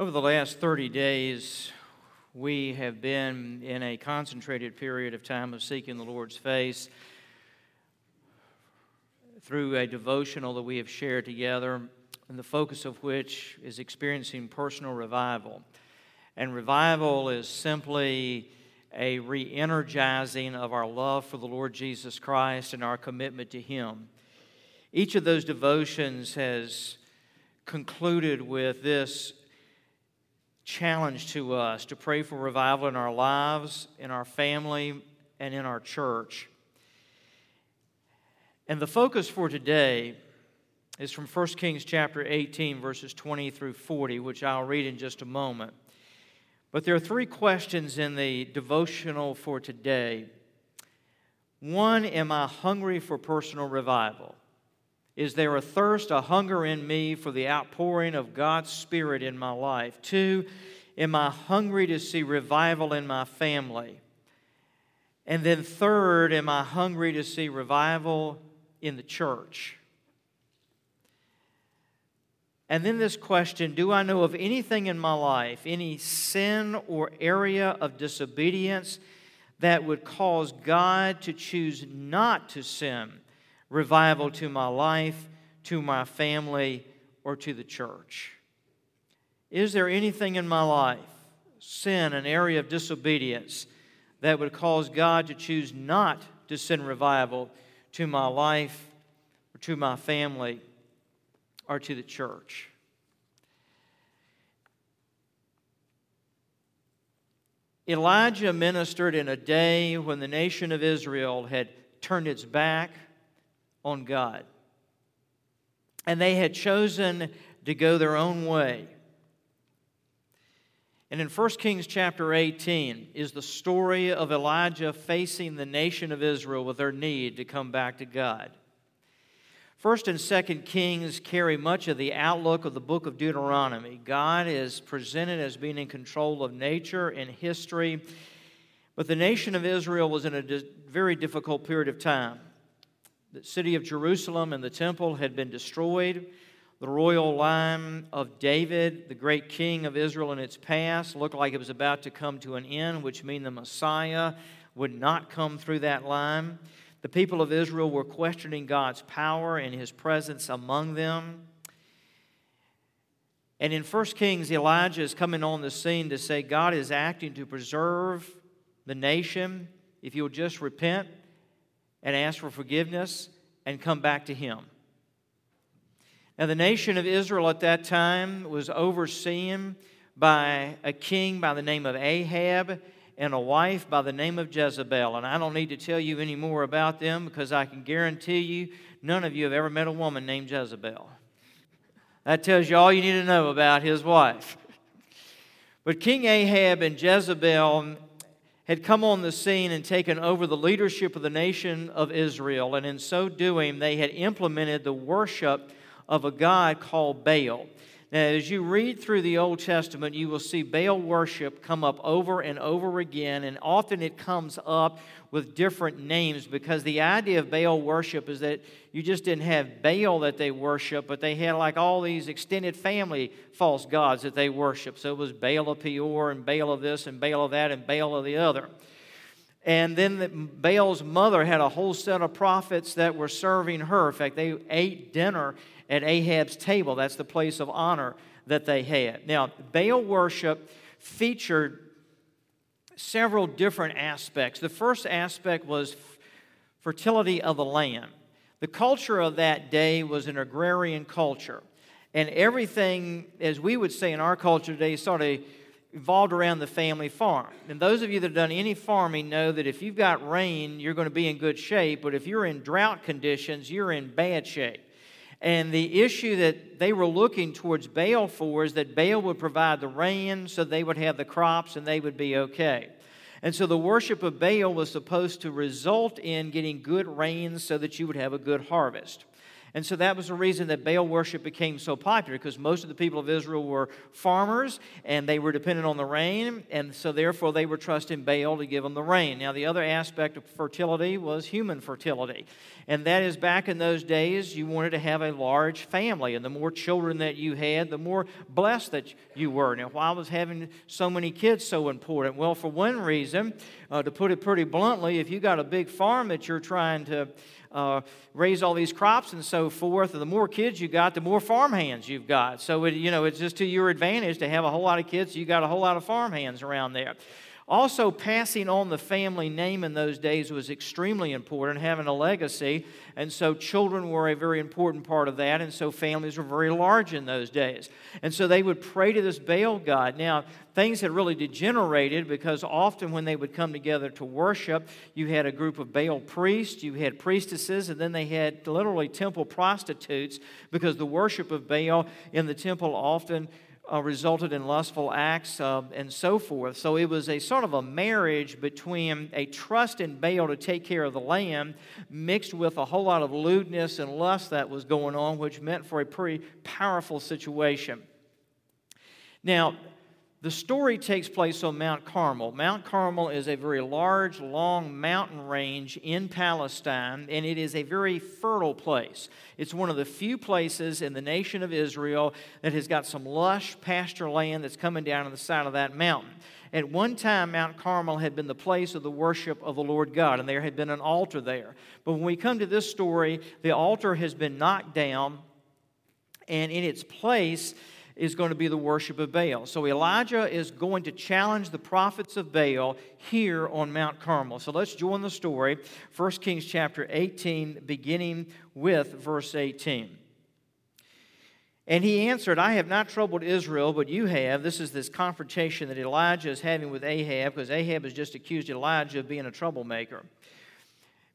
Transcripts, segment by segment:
Over the last 30 days, we have been in a concentrated period of time of seeking the Lord's face through a devotional that we have shared together, and the focus of which is experiencing personal revival. And revival is simply a re energizing of our love for the Lord Jesus Christ and our commitment to Him. Each of those devotions has concluded with this challenge to us to pray for revival in our lives, in our family, and in our church. And the focus for today is from 1 Kings chapter 18, verses 20 through 40, which I'll read in just a moment. But there are three questions in the devotional for today. One, am I hungry for personal revival? Is there a thirst, a hunger in me for the outpouring of God's Spirit in my life? Two, am I hungry to see revival in my family? And then, third, am I hungry to see revival in the church? And then this question Do I know of anything in my life, any sin or area of disobedience that would cause God to choose not to send revival to my life, to my family, or to the church? Is there anything in my life, sin, an area of disobedience, that would cause God to choose not to send revival to my life, or to my family, or to the church. Elijah ministered in a day when the nation of Israel had turned its back on God. And they had chosen to go their own way. And in 1 Kings chapter 18 is the story of Elijah facing the nation of Israel with their need to come back to God. First and Second Kings carry much of the outlook of the book of Deuteronomy. God is presented as being in control of nature and history, but the nation of Israel was in a very difficult period of time. The city of Jerusalem and the temple had been destroyed. The royal line of David, the great king of Israel in its past, looked like it was about to come to an end, which means the Messiah would not come through that line. The people of Israel were questioning God's power and his presence among them. And in 1 Kings, Elijah is coming on the scene to say God is acting to preserve the nation if you'll just repent and ask for forgiveness and come back to him. Now, the nation of Israel at that time was overseen by a king by the name of Ahab and a wife by the name of Jezebel. And I don't need to tell you any more about them because I can guarantee you none of you have ever met a woman named Jezebel. That tells you all you need to know about his wife. But King Ahab and Jezebel had come on the scene and taken over the leadership of the nation of Israel. And in so doing, they had implemented the worship of a god called Baal. Now, as you read through the Old Testament, you will see Baal worship come up over and over again, and often it comes up with different names because the idea of Baal worship is that you just didn't have Baal that they worship, but they had like all these extended family false gods that they worship. So it was Baal of Peor, and Baal of this, and Baal of that, and Baal of the other. And then the, Baal's mother had a whole set of prophets that were serving her. In fact, they ate dinner at Ahab's table. That's the place of honor that they had. Now, Baal worship featured several different aspects. The first aspect was fertility of the land. The culture of that day was an agrarian culture. And everything, as we would say in our culture today, sort of evolved around the family farm. And those of you that have done any farming know that if you've got rain, you're going to be in good shape, but if you're in drought conditions, you're in bad shape. And the issue that they were looking towards Baal for is that Baal would provide the rain so they would have the crops and they would be okay. And so the worship of Baal was supposed to result in getting good rains so that you would have a good harvest. And so that was the reason that Baal worship became so popular because most of the people of Israel were farmers and they were dependent on the rain, and so therefore they were trusting Baal to give them the rain. Now, the other aspect of fertility was human fertility, and that is back in those days, you wanted to have a large family, and the more children that you had, the more blessed that you were. Now, why was having so many kids so important? Well, for one reason, uh, to put it pretty bluntly, if you got a big farm that you're trying to uh, raise all these crops and so forth. And the more kids you got, the more farm hands you've got. So, it, you know, it's just to your advantage to have a whole lot of kids. You got a whole lot of farm hands around there. Also, passing on the family name in those days was extremely important, having a legacy. And so, children were a very important part of that. And so, families were very large in those days. And so, they would pray to this Baal god. Now, things had really degenerated because often when they would come together to worship, you had a group of Baal priests, you had priestesses, and then they had literally temple prostitutes because the worship of Baal in the temple often uh, resulted in lustful acts uh, and so forth. So it was a sort of a marriage between a trust in Baal to take care of the land mixed with a whole lot of lewdness and lust that was going on, which meant for a pretty powerful situation. Now, the story takes place on Mount Carmel. Mount Carmel is a very large, long mountain range in Palestine, and it is a very fertile place. It's one of the few places in the nation of Israel that has got some lush pasture land that's coming down on the side of that mountain. At one time, Mount Carmel had been the place of the worship of the Lord God, and there had been an altar there. But when we come to this story, the altar has been knocked down, and in its place, is going to be the worship of Baal. So Elijah is going to challenge the prophets of Baal here on Mount Carmel. So let's join the story. 1 Kings chapter 18, beginning with verse 18. And he answered, I have not troubled Israel, but you have. This is this confrontation that Elijah is having with Ahab, because Ahab has just accused Elijah of being a troublemaker.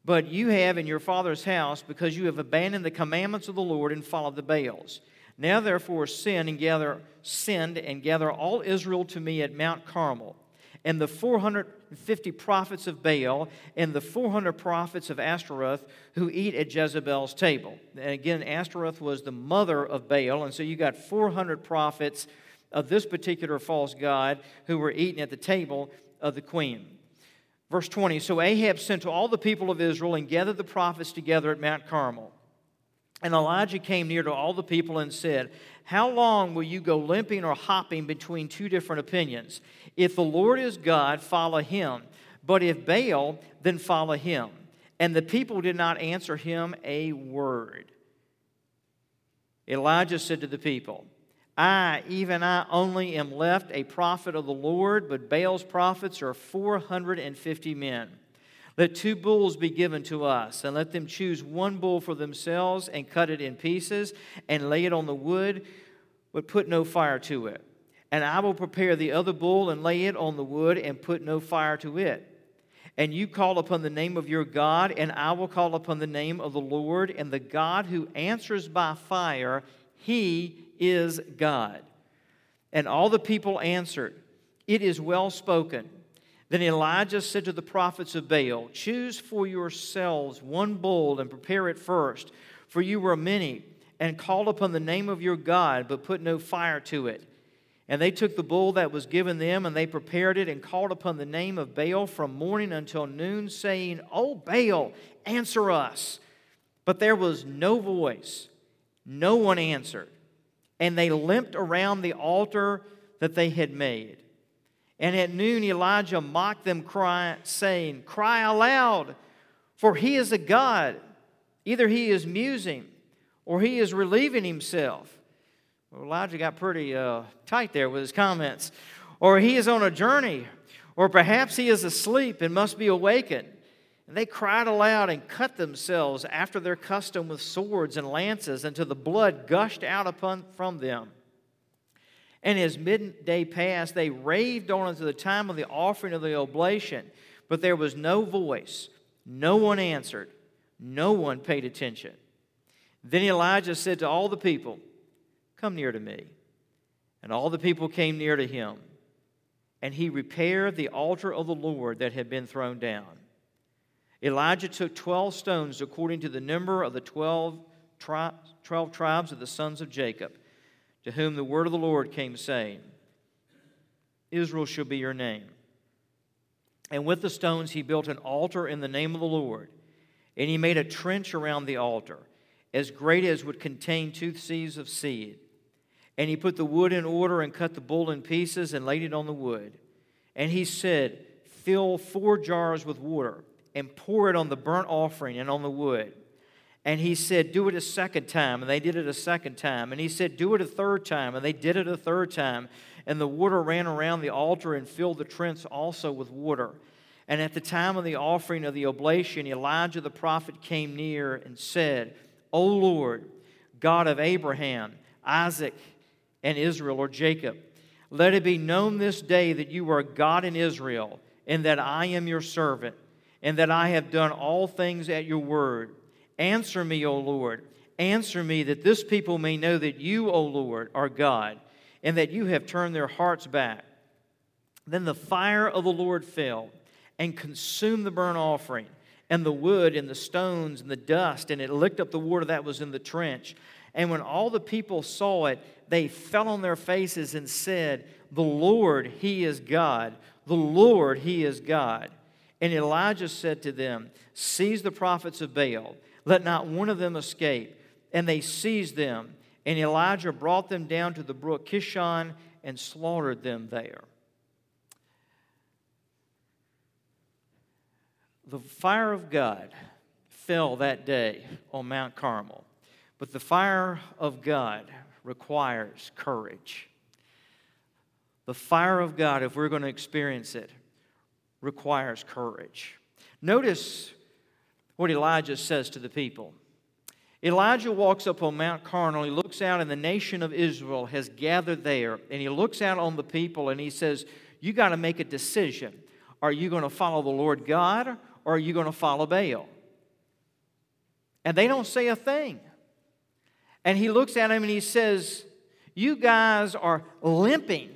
But you have in your father's house, because you have abandoned the commandments of the Lord and followed the Baals. Now therefore send and gather send and gather all Israel to me at Mount Carmel, and the 450 prophets of Baal and the 400 prophets of Ashtaroth who eat at Jezebel's table. And again, Ashtaroth was the mother of Baal, and so you got 400 prophets of this particular false god who were eating at the table of the queen. Verse 20 So Ahab sent to all the people of Israel and gathered the prophets together at Mount Carmel. And Elijah came near to all the people and said, How long will you go limping or hopping between two different opinions? If the Lord is God, follow him. But if Baal, then follow him. And the people did not answer him a word. Elijah said to the people, I, even I, only am left a prophet of the Lord, but Baal's prophets are 450 men. Let two bulls be given to us, and let them choose one bull for themselves and cut it in pieces and lay it on the wood, but put no fire to it. And I will prepare the other bull and lay it on the wood and put no fire to it. And you call upon the name of your God, and I will call upon the name of the Lord, and the God who answers by fire, he is God. And all the people answered, It is well spoken. Then Elijah said to the prophets of Baal, Choose for yourselves one bull and prepare it first, for you were many, and called upon the name of your God, but put no fire to it. And they took the bull that was given them, and they prepared it, and called upon the name of Baal from morning until noon, saying, O Baal, answer us. But there was no voice, no one answered. And they limped around the altar that they had made. And at noon, Elijah mocked them, crying, saying, Cry aloud, for he is a God. Either he is musing or he is relieving himself. Well, Elijah got pretty uh, tight there with his comments. Or he is on a journey, or perhaps he is asleep and must be awakened. And they cried aloud and cut themselves after their custom with swords and lances until the blood gushed out upon, from them. And as midday passed, they raved on until the time of the offering of the oblation. But there was no voice, no one answered, no one paid attention. Then Elijah said to all the people, Come near to me. And all the people came near to him. And he repaired the altar of the Lord that had been thrown down. Elijah took 12 stones according to the number of the 12 tri- 12 tribes of the sons of Jacob, to whom the word of the Lord came, saying, Israel shall be your name. And with the stones he built an altar in the name of the Lord. And he made a trench around the altar, as great as would contain two seahs of seed. And he put the wood in order and cut the bull in pieces and laid it on the wood. And he said, Fill four jars with water and pour it on the burnt offering and on the wood. And he said, Do it a second time. And they did it a second time. And he said, Do it a third time. And they did it a third time. And the water ran around the altar and filled the trench also with water. And at the time of the offering of the oblation, Elijah the prophet came near and said, O Lord, God of Abraham, Isaac, and Israel, or Jacob, let it be known this day that you are God in Israel, and that I am your servant, and that I have done all things at your word. Answer me, O Lord. Answer me that this people may know that you, O Lord, are God, and that you have turned their hearts back. Then the fire of the Lord fell and consumed the burnt offering and the wood and the stones and the dust, and it licked up the water that was in the trench. And when all the people saw it, they fell on their faces and said, The Lord, He is God. The Lord, He is God. And Elijah said to them, Seize the prophets of Baal, let not one of them escape. And they seized them. And Elijah brought them down to the brook Kishon and slaughtered them there. The fire of God fell that day on Mount Carmel. But the fire of God requires courage. The fire of God, if we're going to experience it, requires courage. Notice what Elijah says to the people. Elijah walks up on Mount Carmel. He looks out, and the nation of Israel has gathered there. And he looks out on the people and he says, You got to make a decision. Are you going to follow the Lord God or are you going to follow Baal? And they don't say a thing. And he looks at him and he says, You guys are limping.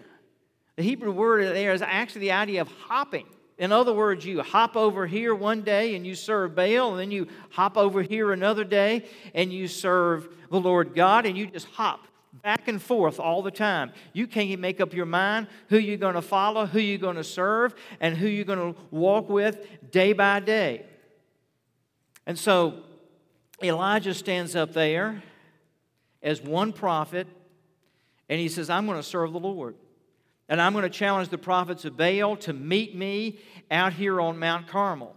The Hebrew word there is actually the idea of hopping. In other words, you hop over here one day and you serve Baal, and then you hop over here another day and you serve the Lord God, and you just hop back and forth all the time. You can't make up your mind who you're going to follow, who you're going to serve, and who you're going to walk with day by day. And so Elijah stands up there as one prophet, and he says, I'm going to serve the Lord. And I'm going to challenge the prophets of Baal to meet me out here on Mount Carmel.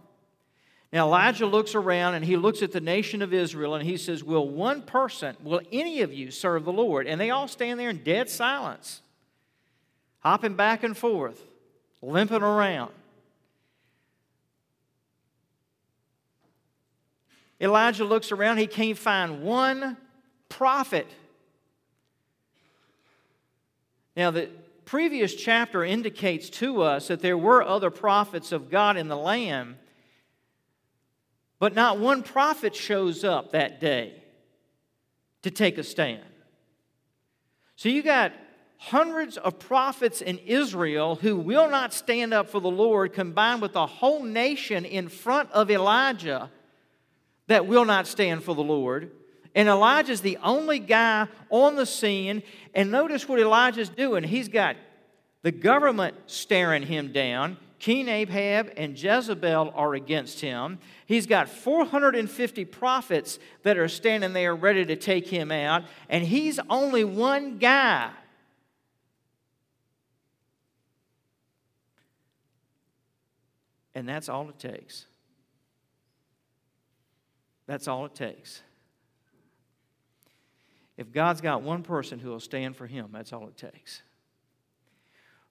Now, Elijah looks around and he looks at the nation of Israel and he says, Will one person, will any of you serve the Lord? And they all stand there in dead silence, hopping back and forth, limping around. Elijah looks around, he can't find one prophet. Now, the previous chapter indicates to us that there were other prophets of God in the land, but not one prophet shows up that day to take a stand. So you got hundreds of prophets in Israel who will not stand up for the Lord, combined with a whole nation in front of Elijah that will not stand for the Lord. And Elijah's the only guy on the scene. And notice what Elijah's doing. He's got the government staring him down. King Ahab and Jezebel are against him. He's got 450 prophets that are standing there ready to take him out. And he's only one guy. And that's all it takes. That's all it takes. If God's got one person who will stand for him, that's all it takes.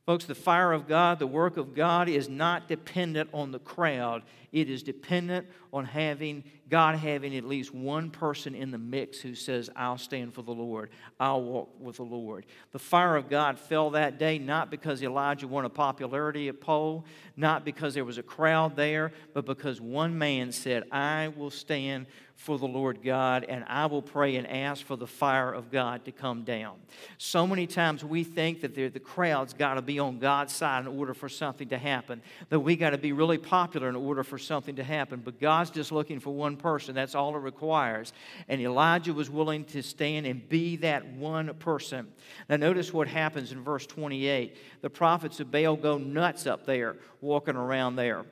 Folks, the fire of God, the work of God is not dependent on the crowd. It is dependent on having God having at least one person in the mix who says, I'll stand for the Lord. I'll walk with the Lord. The fire of God fell that day not because Elijah won a popularity poll, not because there was a crowd there, but because one man said, I will stand for the Lord God, and I will pray and ask for the fire of God to come down. So many times we think that the crowd's got to be on God's side in order for something to happen, that we got to be really popular in order for something to happen. But God's just looking for one person. That's all it requires. And Elijah was willing to stand and be that one person. Now, notice what happens in verse 28. The prophets of Baal go nuts up there, walking around there.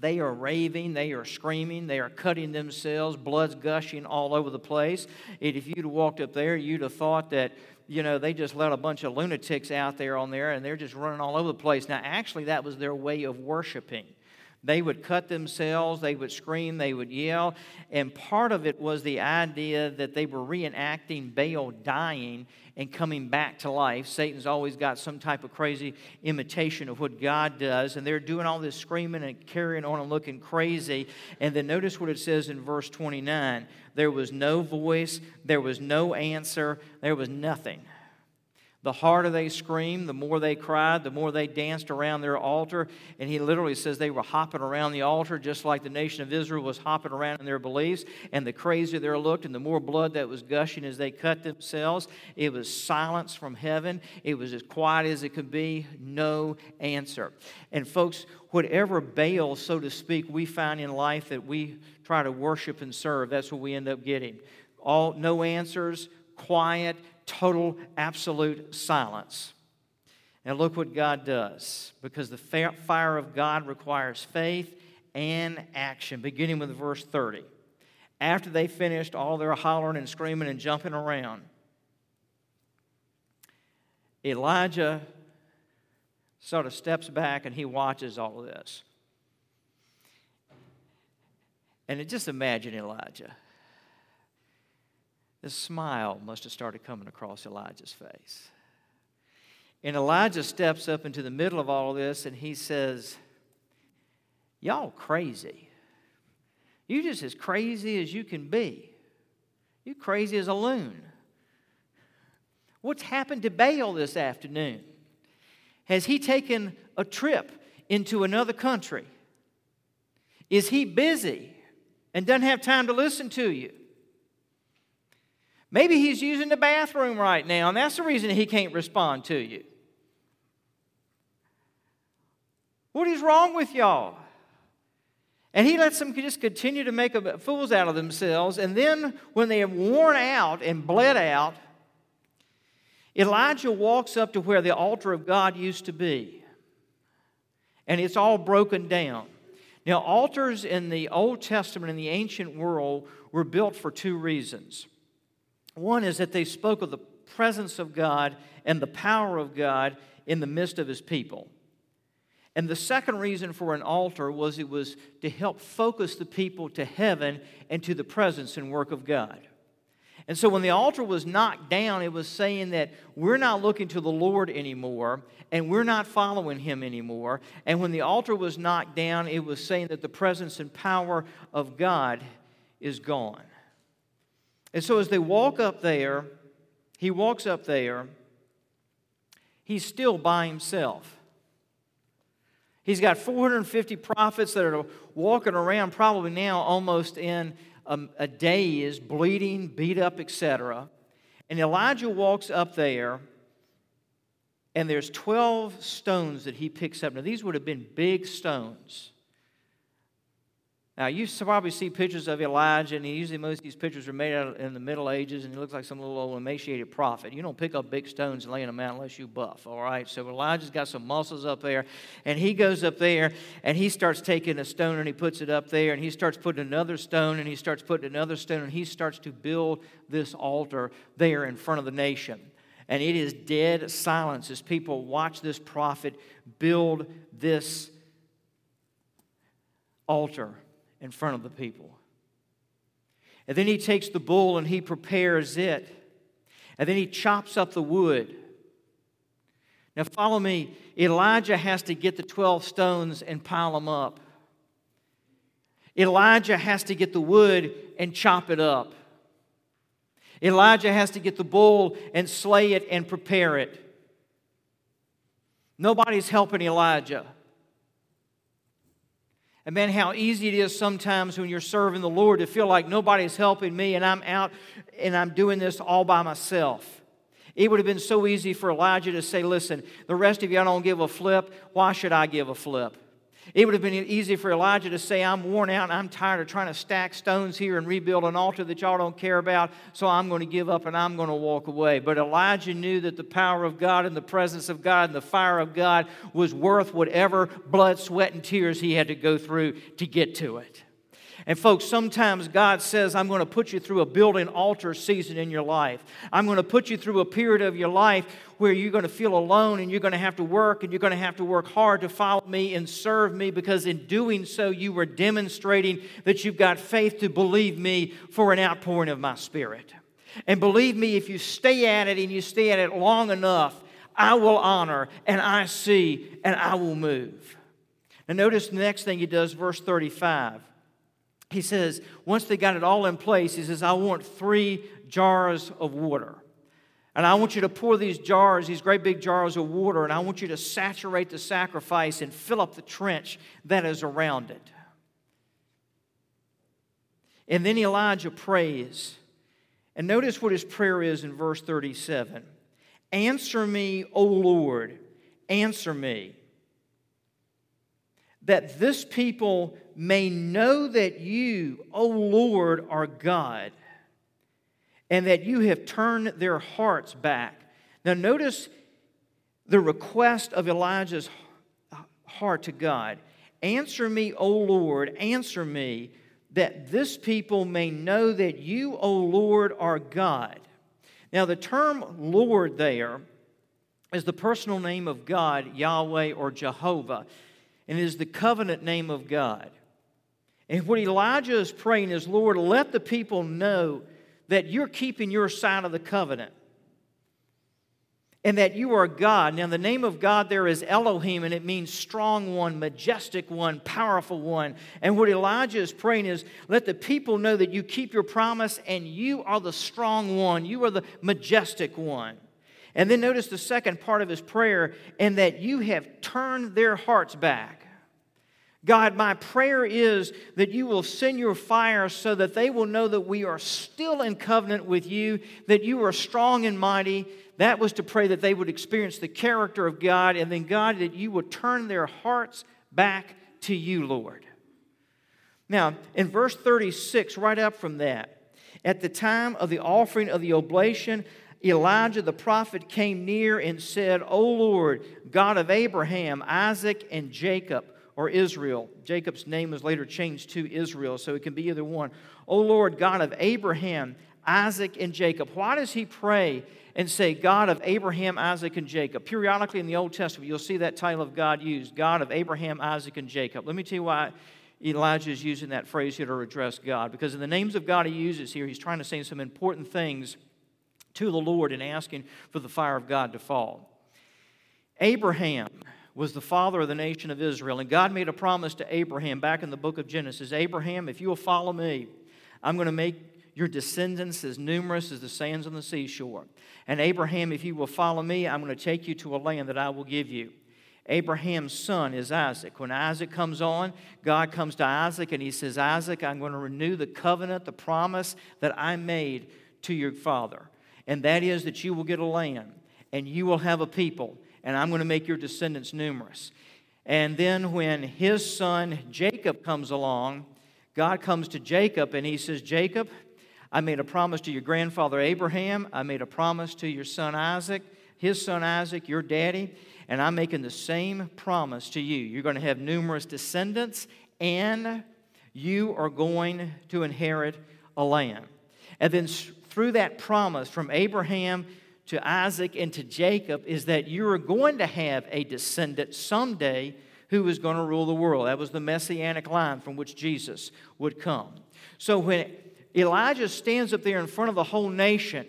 They are raving, they are screaming, they are cutting themselves, blood's gushing all over the place. And if you'd walked up there, you'd have thought that, you know, they just let a bunch of lunatics out there on there and they're just running all over the place. Now, actually, that was their way of worshiping. They would cut themselves, they would scream, they would yell. And part of it was the idea that they were reenacting Baal dying and coming back to life. Satan's always got some type of crazy imitation of what God does. And they're doing all this screaming and carrying on and looking crazy. And then notice what it says in verse 29 there was no voice, there was no answer, there was nothing. The harder they screamed, the more they cried, the more they danced around their altar. And he literally says they were hopping around the altar just like the nation of Israel was hopping around in their beliefs. And the crazier they looked and the more blood that was gushing as they cut themselves, it was silence from heaven. It was as quiet as it could be, no answer. And folks, whatever Baal, so to speak, we find in life that we try to worship and serve, that's what we end up getting. All no answers, quiet, total, absolute silence. And look what God does, because the fire of God requires faith and action, beginning with verse 30. After they finished all their hollering and screaming and jumping around, Elijah sort of steps back and he watches all of this. And just imagine Elijah. The smile must have started coming across Elijah's face. And Elijah steps up into the middle of all this and he says, Y'all crazy. You just as crazy as you can be. You crazy as a loon. What's happened to Baal this afternoon? Has he taken a trip into another country? Is he busy and doesn't have time to listen to you? Maybe he's using the bathroom right now, and that's the reason he can't respond to you. What is wrong with y'all? And he lets them just continue to make fools out of themselves. And then, when they have worn out and bled out, Elijah walks up to where the altar of God used to be. And it's all broken down. Now, altars in the Old Testament, in the ancient world, were built for two reasons. One is that they spoke of the presence of God and the power of God in the midst of his people. And the second reason for an altar was it was to help focus the people to heaven and to the presence and work of God. And so when the altar was knocked down, it was saying that we're not looking to the Lord anymore and we're not following him anymore. And when the altar was knocked down, it was saying that the presence and power of God is gone. And so as they walk up there, he walks up there, he's still by himself. He's got 450 prophets that are walking around, probably now almost in a, a daze, bleeding, beat up, etc. And Elijah walks up there, and there's 12 stones that he picks up. Now, these would have been big stones. Now, you probably see pictures of Elijah, and usually most of these pictures are made out in the Middle Ages, and he looks like some little old emaciated prophet. You don't pick up big stones and lay them out unless you buff, all right? So Elijah's got some muscles up there, and he goes up there, and he starts taking a stone, and he puts it up there, and he starts putting another stone, and he starts putting another stone, and he starts to build this altar there in front of the nation. And it is dead silence as people watch this prophet build this altar in front of the people. And then he takes the bull and he prepares it. And then he chops up the wood. Now, follow me. Elijah has to get the 12 stones and pile them up. Elijah has to get the wood and chop it up. Elijah has to get the bull and slay it and prepare it. Nobody's helping Elijah. And man, how easy it is sometimes when you're serving the Lord to feel like nobody's helping me and I'm out and I'm doing this all by myself. It would have been so easy for Elijah to say, Listen, the rest of you don't give a flip. Why should I give a flip? It would have been easy for Elijah to say, I'm worn out and I'm tired of trying to stack stones here and rebuild an altar that y'all don't care about, so I'm going to give up and I'm going to walk away. But Elijah knew that the power of God and the presence of God and the fire of God was worth whatever blood, sweat, and tears he had to go through to get to it. And folks, sometimes God says, I'm going to put you through a building altar season in your life. I'm going to put you through a period of your life where you're going to feel alone and you're going to have to work and you're going to have to work hard to follow me and serve me because in doing so, you were demonstrating that you've got faith to believe me for an outpouring of my spirit. And believe me, if you stay at it and you stay at it long enough, I will honor and I see and I will move. And notice the next thing he does, verse 35 he says, once they got it all in place, he says, I want three jars of water. And I want you to pour these jars, these great big jars of water, and I want you to saturate the sacrifice and fill up the trench that is around it. And then Elijah prays. And notice what his prayer is in verse 37 Answer me, O Lord, answer me that this people may know that you, O Lord, are God, and that you have turned their hearts back. Now, notice the request of Elijah's heart to God Answer me, O Lord, answer me, that this people may know that you, O Lord, are God. Now, the term Lord there is the personal name of God, Yahweh or Jehovah and is the covenant name of God. And what Elijah is praying is, Lord, let the people know that you're keeping your side of the covenant and that you are God. Now, the name of God there is Elohim, and it means strong one, majestic one, powerful one. And what Elijah is praying is, let the people know that you keep your promise and you are the strong one, you are the majestic one. And then notice the second part of his prayer, and that you have turned their hearts back. God, my prayer is that you will send your fire so that they will know that we are still in covenant with you, that you are strong and mighty. That was to pray that they would experience the character of God, and then, God, that you would turn their hearts back to you, Lord. Now, in verse 36, right up from that, at the time of the offering of the oblation, Elijah the prophet came near and said, O Lord, God of Abraham, Isaac, and Jacob, or Israel. Jacob's name was later changed to Israel, so it can be either one. O Lord, God of Abraham, Isaac, and Jacob. Why does he pray and say, God of Abraham, Isaac, and Jacob? Periodically in the Old Testament, you'll see that title of God used God of Abraham, Isaac, and Jacob. Let me tell you why Elijah is using that phrase here to address God. Because in the names of God he uses here, he's trying to say some important things to the Lord and asking for the fire of God to fall. Abraham was the father of the nation of Israel, and God made a promise to Abraham back in the book of Genesis Abraham, if you will follow me, I'm going to make your descendants as numerous as the sands on the seashore. And Abraham, if you will follow me, I'm going to take you to a land that I will give you. Abraham's son is Isaac. When Isaac comes on, God comes to Isaac and he says, Isaac, I'm going to renew the covenant, the promise that I made to your father and that is that you will get a land and you will have a people, and I'm going to make your descendants numerous. And then when his son Jacob comes along, God comes to Jacob and he says, Jacob, I made a promise to your grandfather Abraham, I made a promise to your son Isaac, his son Isaac, your daddy, and I'm making the same promise to you. You're going to have numerous descendants, and you are going to inherit a land. And then through that promise from Abraham to Isaac and to Jacob is that you are going to have a descendant someday who is going to rule the world. That was the messianic line from which Jesus would come. So when Elijah stands up there in front of the whole nation,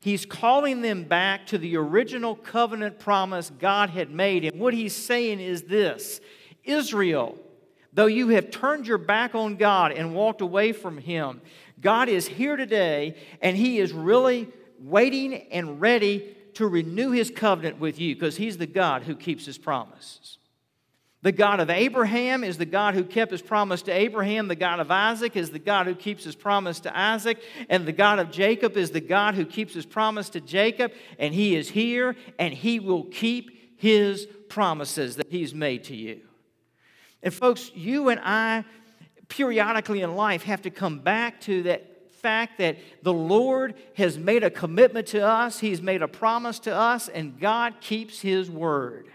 he's calling them back to the original covenant promise God had made. And what he's saying is this Israel, though you have turned your back on God and walked away from Him, God is here today and He is really waiting and ready to renew His covenant with you because He's the God who keeps His promises. The God of Abraham is the God who kept his promise to Abraham. The God of Isaac is the God who keeps his promise to Isaac. And the God of Jacob is the God who keeps his promise to Jacob. And he is here and he will keep his promises that he's made to you. And, folks, you and I periodically in life have to come back to that fact that the Lord has made a commitment to us, He's made a promise to us, and God keeps His word.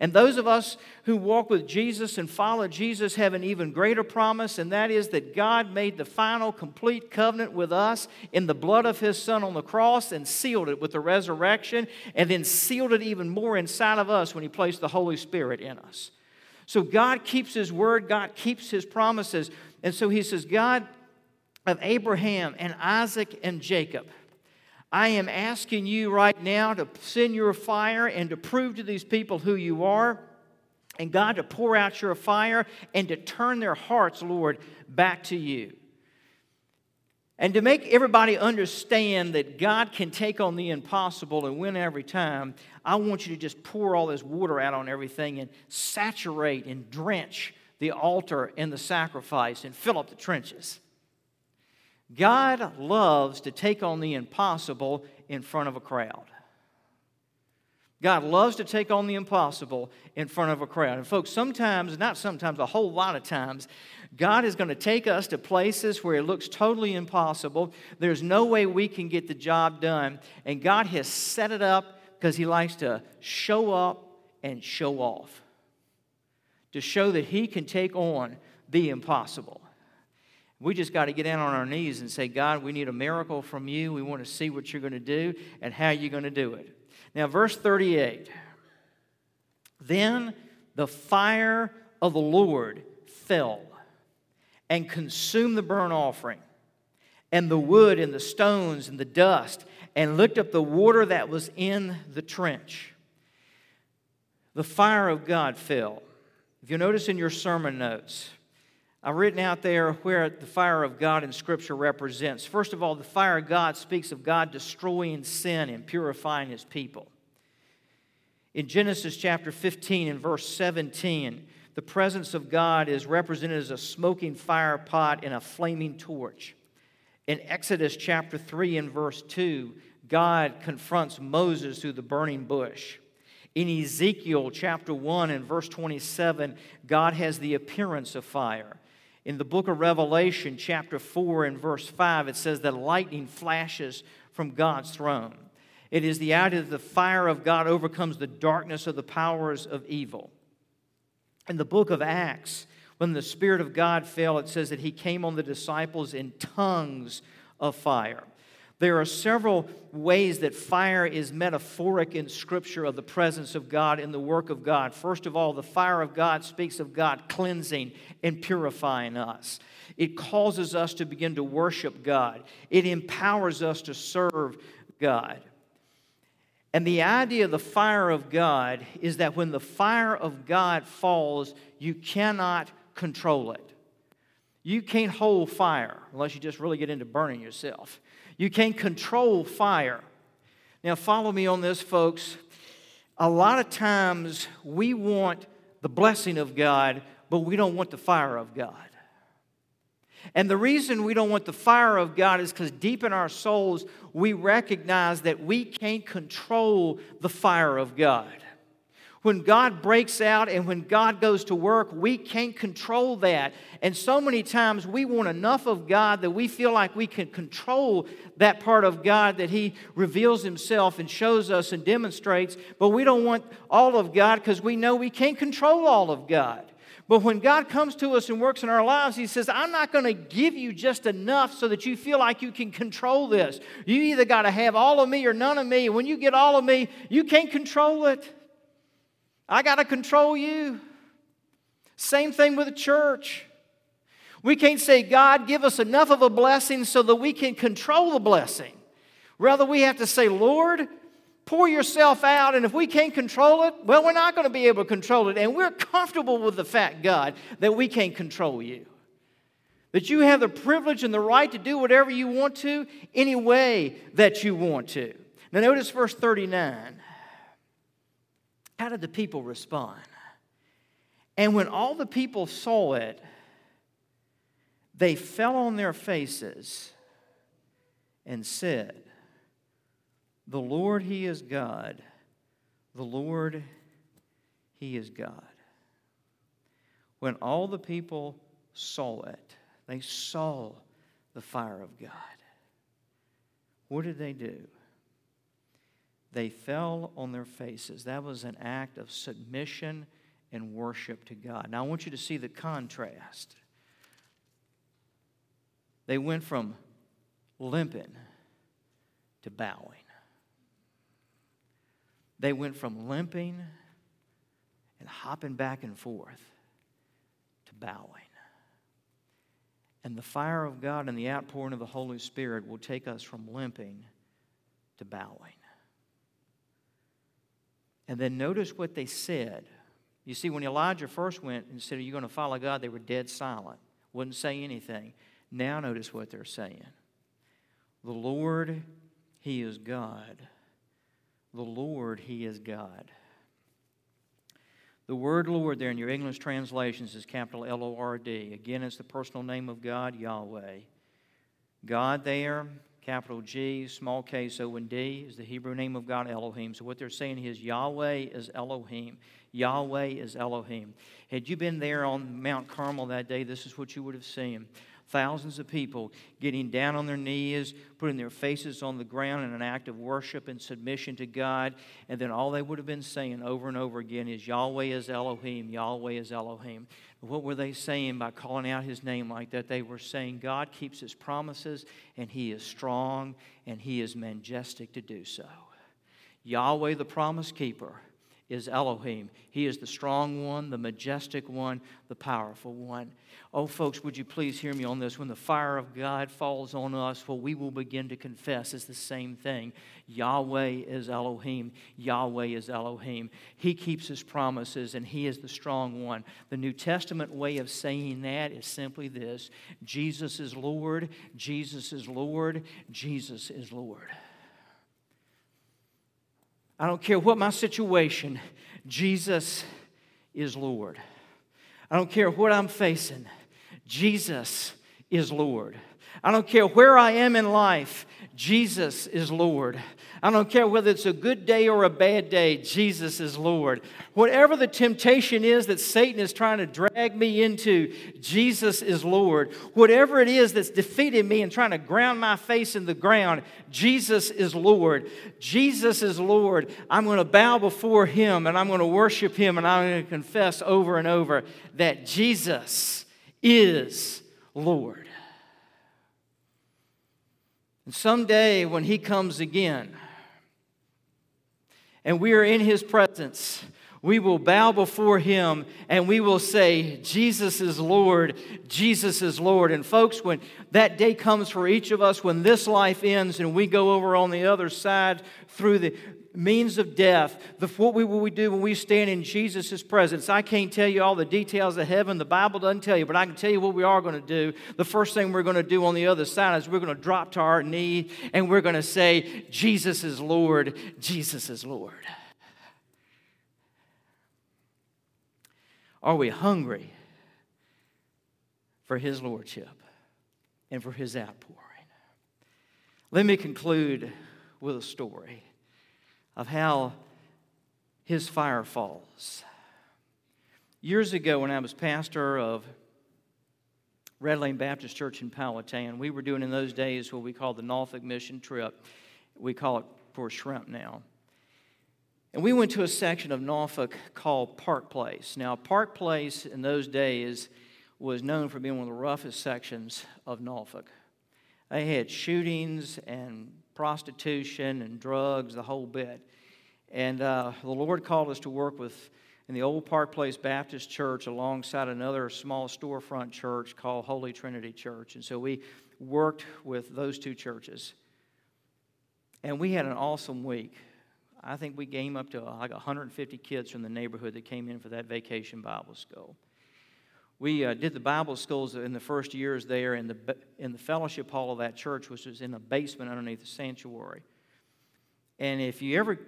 And those of us who walk with Jesus and follow Jesus have an even greater promise, and that is that God made the final complete covenant with us in the blood of His Son on the cross and sealed it with the resurrection, and then sealed it even more inside of us when He placed the Holy Spirit in us. So God keeps His word, God keeps His promises. And so He says, God of Abraham and Isaac and Jacob. I am asking you right now to send your fire and to prove to these people who you are, and God to pour out your fire and to turn their hearts, Lord, back to you. And to make everybody understand that God can take on the impossible and win every time, I want you to just pour all this water out on everything and saturate and drench the altar and the sacrifice and fill up the trenches. God loves to take on the impossible in front of a crowd. God loves to take on the impossible in front of a crowd. And, folks, sometimes, not sometimes, a whole lot of times, God is going to take us to places where it looks totally impossible. There's no way we can get the job done. And God has set it up because He likes to show up and show off, to show that He can take on the impossible. We just got to get down on our knees and say, God, we need a miracle from you. We want to see what you're going to do and how you're going to do it. Now, verse 38 Then the fire of the Lord fell and consumed the burnt offering, and the wood, and the stones, and the dust, and licked up the water that was in the trench. The fire of God fell. If you notice in your sermon notes, I've written out there where the fire of God in Scripture represents. First of all, the fire of God speaks of God destroying sin and purifying His people. In Genesis chapter 15 and verse 17, the presence of God is represented as a smoking fire pot and a flaming torch. In Exodus chapter 3 and verse 2, God confronts Moses through the burning bush. In Ezekiel chapter 1 and verse 27, God has the appearance of fire. In the book of Revelation, chapter 4 and verse 5, it says that lightning flashes from God's throne. It is the idea that the fire of God overcomes the darkness of the powers of evil. In the book of Acts, when the Spirit of God fell, it says that He came on the disciples in tongues of fire. There are several ways that fire is metaphoric in Scripture of the presence of God in the work of God. First of all, the fire of God speaks of God cleansing and purifying us. It causes us to begin to worship God, it empowers us to serve God. And the idea of the fire of God is that when the fire of God falls, you cannot control it. You can't hold fire unless you just really get into burning yourself. You can't control fire. Now, follow me on this, folks. A lot of times we want the blessing of God, but we don't want the fire of God. And the reason we don't want the fire of God is because deep in our souls, we recognize that we can't control the fire of God. When God breaks out and when God goes to work, we can't control that. And so many times we want enough of God that we feel like we can control that part of God that He reveals Himself and shows us and demonstrates, but we don't want all of God because we know we can't control all of God. But when God comes to us and works in our lives, He says, I'm not going to give you just enough so that you feel like you can control this. You either got to have all of me or none of me. When you get all of me, you can't control it. I got to control you. Same thing with the church. We can't say, God, give us enough of a blessing so that we can control the blessing. Rather, we have to say, Lord, pour yourself out, and if we can't control it, well, we're not going to be able to control it. And we're comfortable with the fact, God, that we can't control you. That you have the privilege and the right to do whatever you want to, any way that you want to. Now, notice verse 39. How did the people respond? And when all the people saw it, they fell on their faces and said, The Lord, He is God. The Lord, He is God. when all the people saw it, they saw the fire of God. What did they do? They fell on their faces. That was an act of submission and worship to God. Now, I want you to see the contrast. They went from limping to bowing. They went from limping and hopping back and forth to bowing. And the fire of God and the outpouring of the Holy Spirit will take us from limping to bowing. And then notice what they said. You see, when Elijah first went and said, Are you going to follow God? they were dead silent, wouldn't say anything. Now, notice what they're saying The Lord, He is God. The Lord, He is God. The word Lord there in your English translations is capital L O R D. Again, it's the personal name of God, Yahweh. God there, capital G, small k, so when D is the Hebrew name of God, Elohim. So what they're saying is Yahweh is Elohim. Yahweh is Elohim. Had you been there on Mount Carmel that day, this is what you would have seen thousands of people getting down on their knees, putting their faces on the ground in an act of worship and submission to God. And then all they would have been saying over and over again is, Yahweh is Elohim, Yahweh is Elohim. What were they saying by calling out his name like that? They were saying, God keeps his promises, and he is strong, and he is majestic to do so. Yahweh, the promise keeper is Elohim. He is the strong one, the majestic one, the powerful one. Oh, folks, would you please hear me on this? When the fire of God falls on us, what we will begin to confess is the same thing Yahweh is Elohim. Yahweh is Elohim. He keeps his promises, and he is the strong one. The New Testament way of saying that is simply this Jesus is Lord, Jesus is Lord, Jesus is Lord. I don't care what my situation, Jesus is Lord. I don't care what I'm facing, Jesus is Lord. I don't care where I am in life, Jesus is Lord. I don't care whether it's a good day or a bad day, Jesus is Lord. Whatever the temptation is that Satan is trying to drag me into, Jesus is Lord. Whatever it is that's defeating me and trying to ground my face in the ground, Jesus is Lord. Jesus is Lord. I'm going to bow before him and I'm going to worship him and I'm going to confess over and over that Jesus is Lord. And someday when he comes again, and we are in his presence, we will bow before him and we will say, Jesus is Lord, Jesus is Lord. And folks, when that day comes for each of us, when this life ends and we go over on the other side through the means of death, the, what will we do when we stand in Jesus' presence? I can't tell you all the details of heaven. The Bible doesn't tell you, but I can tell you what we are going to do. The first thing we're going to do on the other side is we're going to drop to our knee and we're going to say, Jesus is Lord, Jesus is Lord. Are we hungry for His Lordship and for His outpouring? Let me conclude with a story of how his fire falls. Years ago, when I was pastor of Red Lane Baptist Church in Powhatan, we were doing in those days what we called the Norfolk Mission Trip. We call it for shrimp now. And we went to a section of Norfolk called Park Place. Now, Park Place in those days was known for being one of the roughest sections of Norfolk. They had shootings and prostitution and drugs, the whole bit. And uh, the Lord called us to work with in the old Park Place Baptist Church alongside another small storefront church called Holy Trinity Church. And so we worked with those two churches. And we had an awesome week. I think we came up to like 150 kids from the neighborhood that came in for that vacation Bible school. We uh, did the Bible schools in the first years there in the, in the fellowship hall of that church, which was in a basement underneath the sanctuary. And if you ever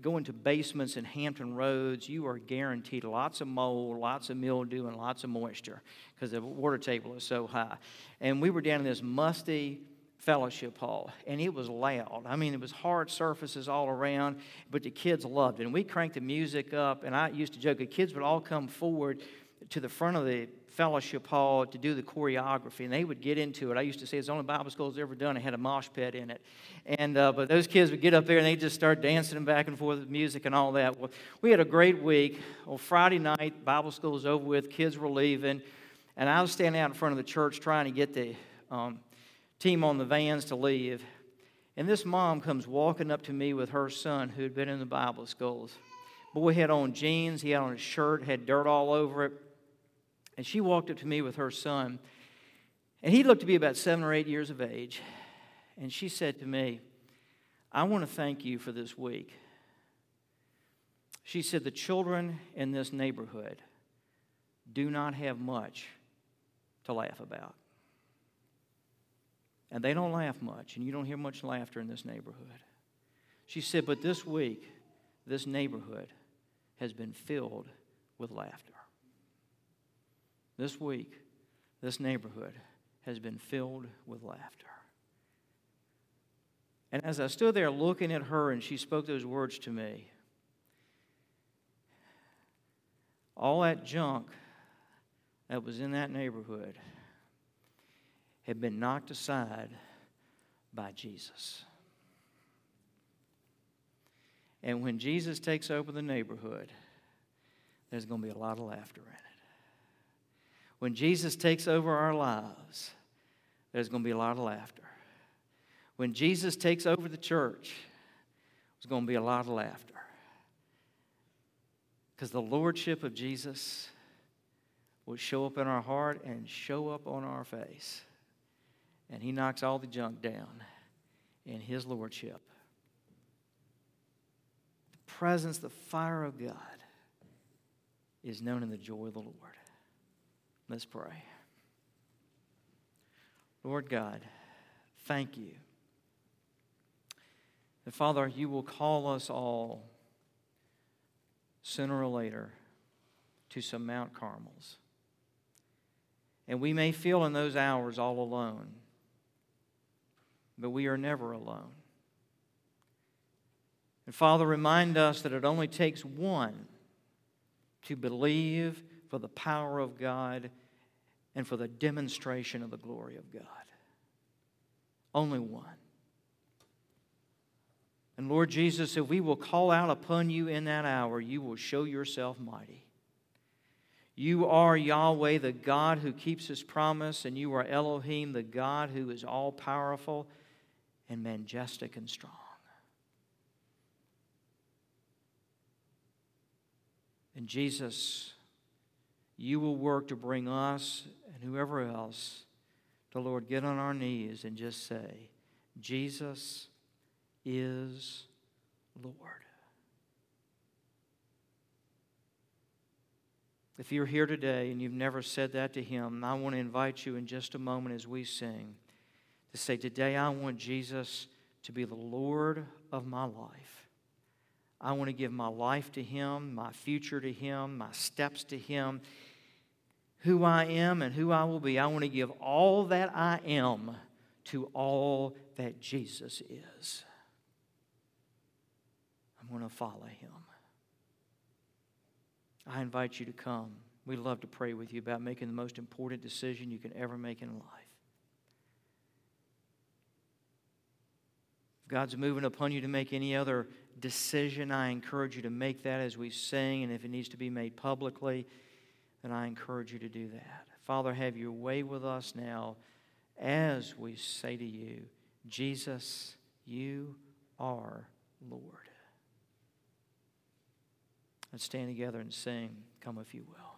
go into basements in Hampton Roads, you are guaranteed lots of mold, lots of mildew, and lots of moisture because the water table is so high. And we were down in this musty fellowship hall, and it was loud. I mean, it was hard surfaces all around, but the kids loved it. And we cranked the music up, and I used to joke the kids would all come forward to the front of the fellowship hall to do the choreography, and they would get into it. I used to say it's the only Bible school that's ever done. It had a mosh pit in it, and uh, but those kids would get up there and they'd just start dancing back and forth with music and all that. Well, we had a great week. On Friday night, Bible school was over with. Kids were leaving, and I was standing out in front of the church trying to get the um, team on the vans to leave. And this mom comes walking up to me with her son who had been in the Bible schools. Boy had on jeans, he had on a shirt, had dirt all over it. And she walked up to me with her son. And he looked to be about seven or eight years of age. And she said to me, I want to thank you for this week. She said, The children in this neighborhood do not have much to laugh about. And they don't laugh much, and you don't hear much laughter in this neighborhood. She said, But this week, this neighborhood has been filled with laughter. This week, this neighborhood has been filled with laughter. And as I stood there looking at her and she spoke those words to me, all that junk that was in that neighborhood had been knocked aside by Jesus. And when Jesus takes over the neighborhood, there's going to be a lot of laughter in it. When Jesus takes over our lives, there's going to be a lot of laughter. When Jesus takes over the church, there's going to be a lot of laughter. Because the lordship of Jesus will show up in our heart and show up on our face and he knocks all the junk down in his lordship. The presence, the fire of God is known in the joy of the Lord. Let's pray. Lord God, thank you. And Father, you will call us all sooner or later to some Mount Carmels. And we may feel in those hours all alone but we are never alone. And Father, remind us that it only takes one to believe for the power of God and for the demonstration of the glory of God. Only one. And Lord Jesus, if we will call out upon you in that hour, you will show yourself mighty. You are Yahweh, the God who keeps his promise, and you are Elohim, the God who is all powerful and majestic and strong. And Jesus, you will work to bring us and whoever else to, Lord, get on our knees and just say, Jesus is Lord. If you're here today and you've never said that to Him, I want to invite you in just a moment as we sing to say, Today I want Jesus to be the Lord of my life. I want to give my life to Him, my future to Him, my steps to Him, who I am and who I will be. I want to give all that I am to all that Jesus is. I'm going to follow Him. I invite you to come. We'd love to pray with you about making the most important decision you can ever make in life. If God's moving upon you to make any other decision, I encourage you to make that as we sing. And if it needs to be made publicly, then I encourage you to do that. Father, have your way with us now as we say to you, Jesus, you are Lord. Let's stand together and sing, Come if you will.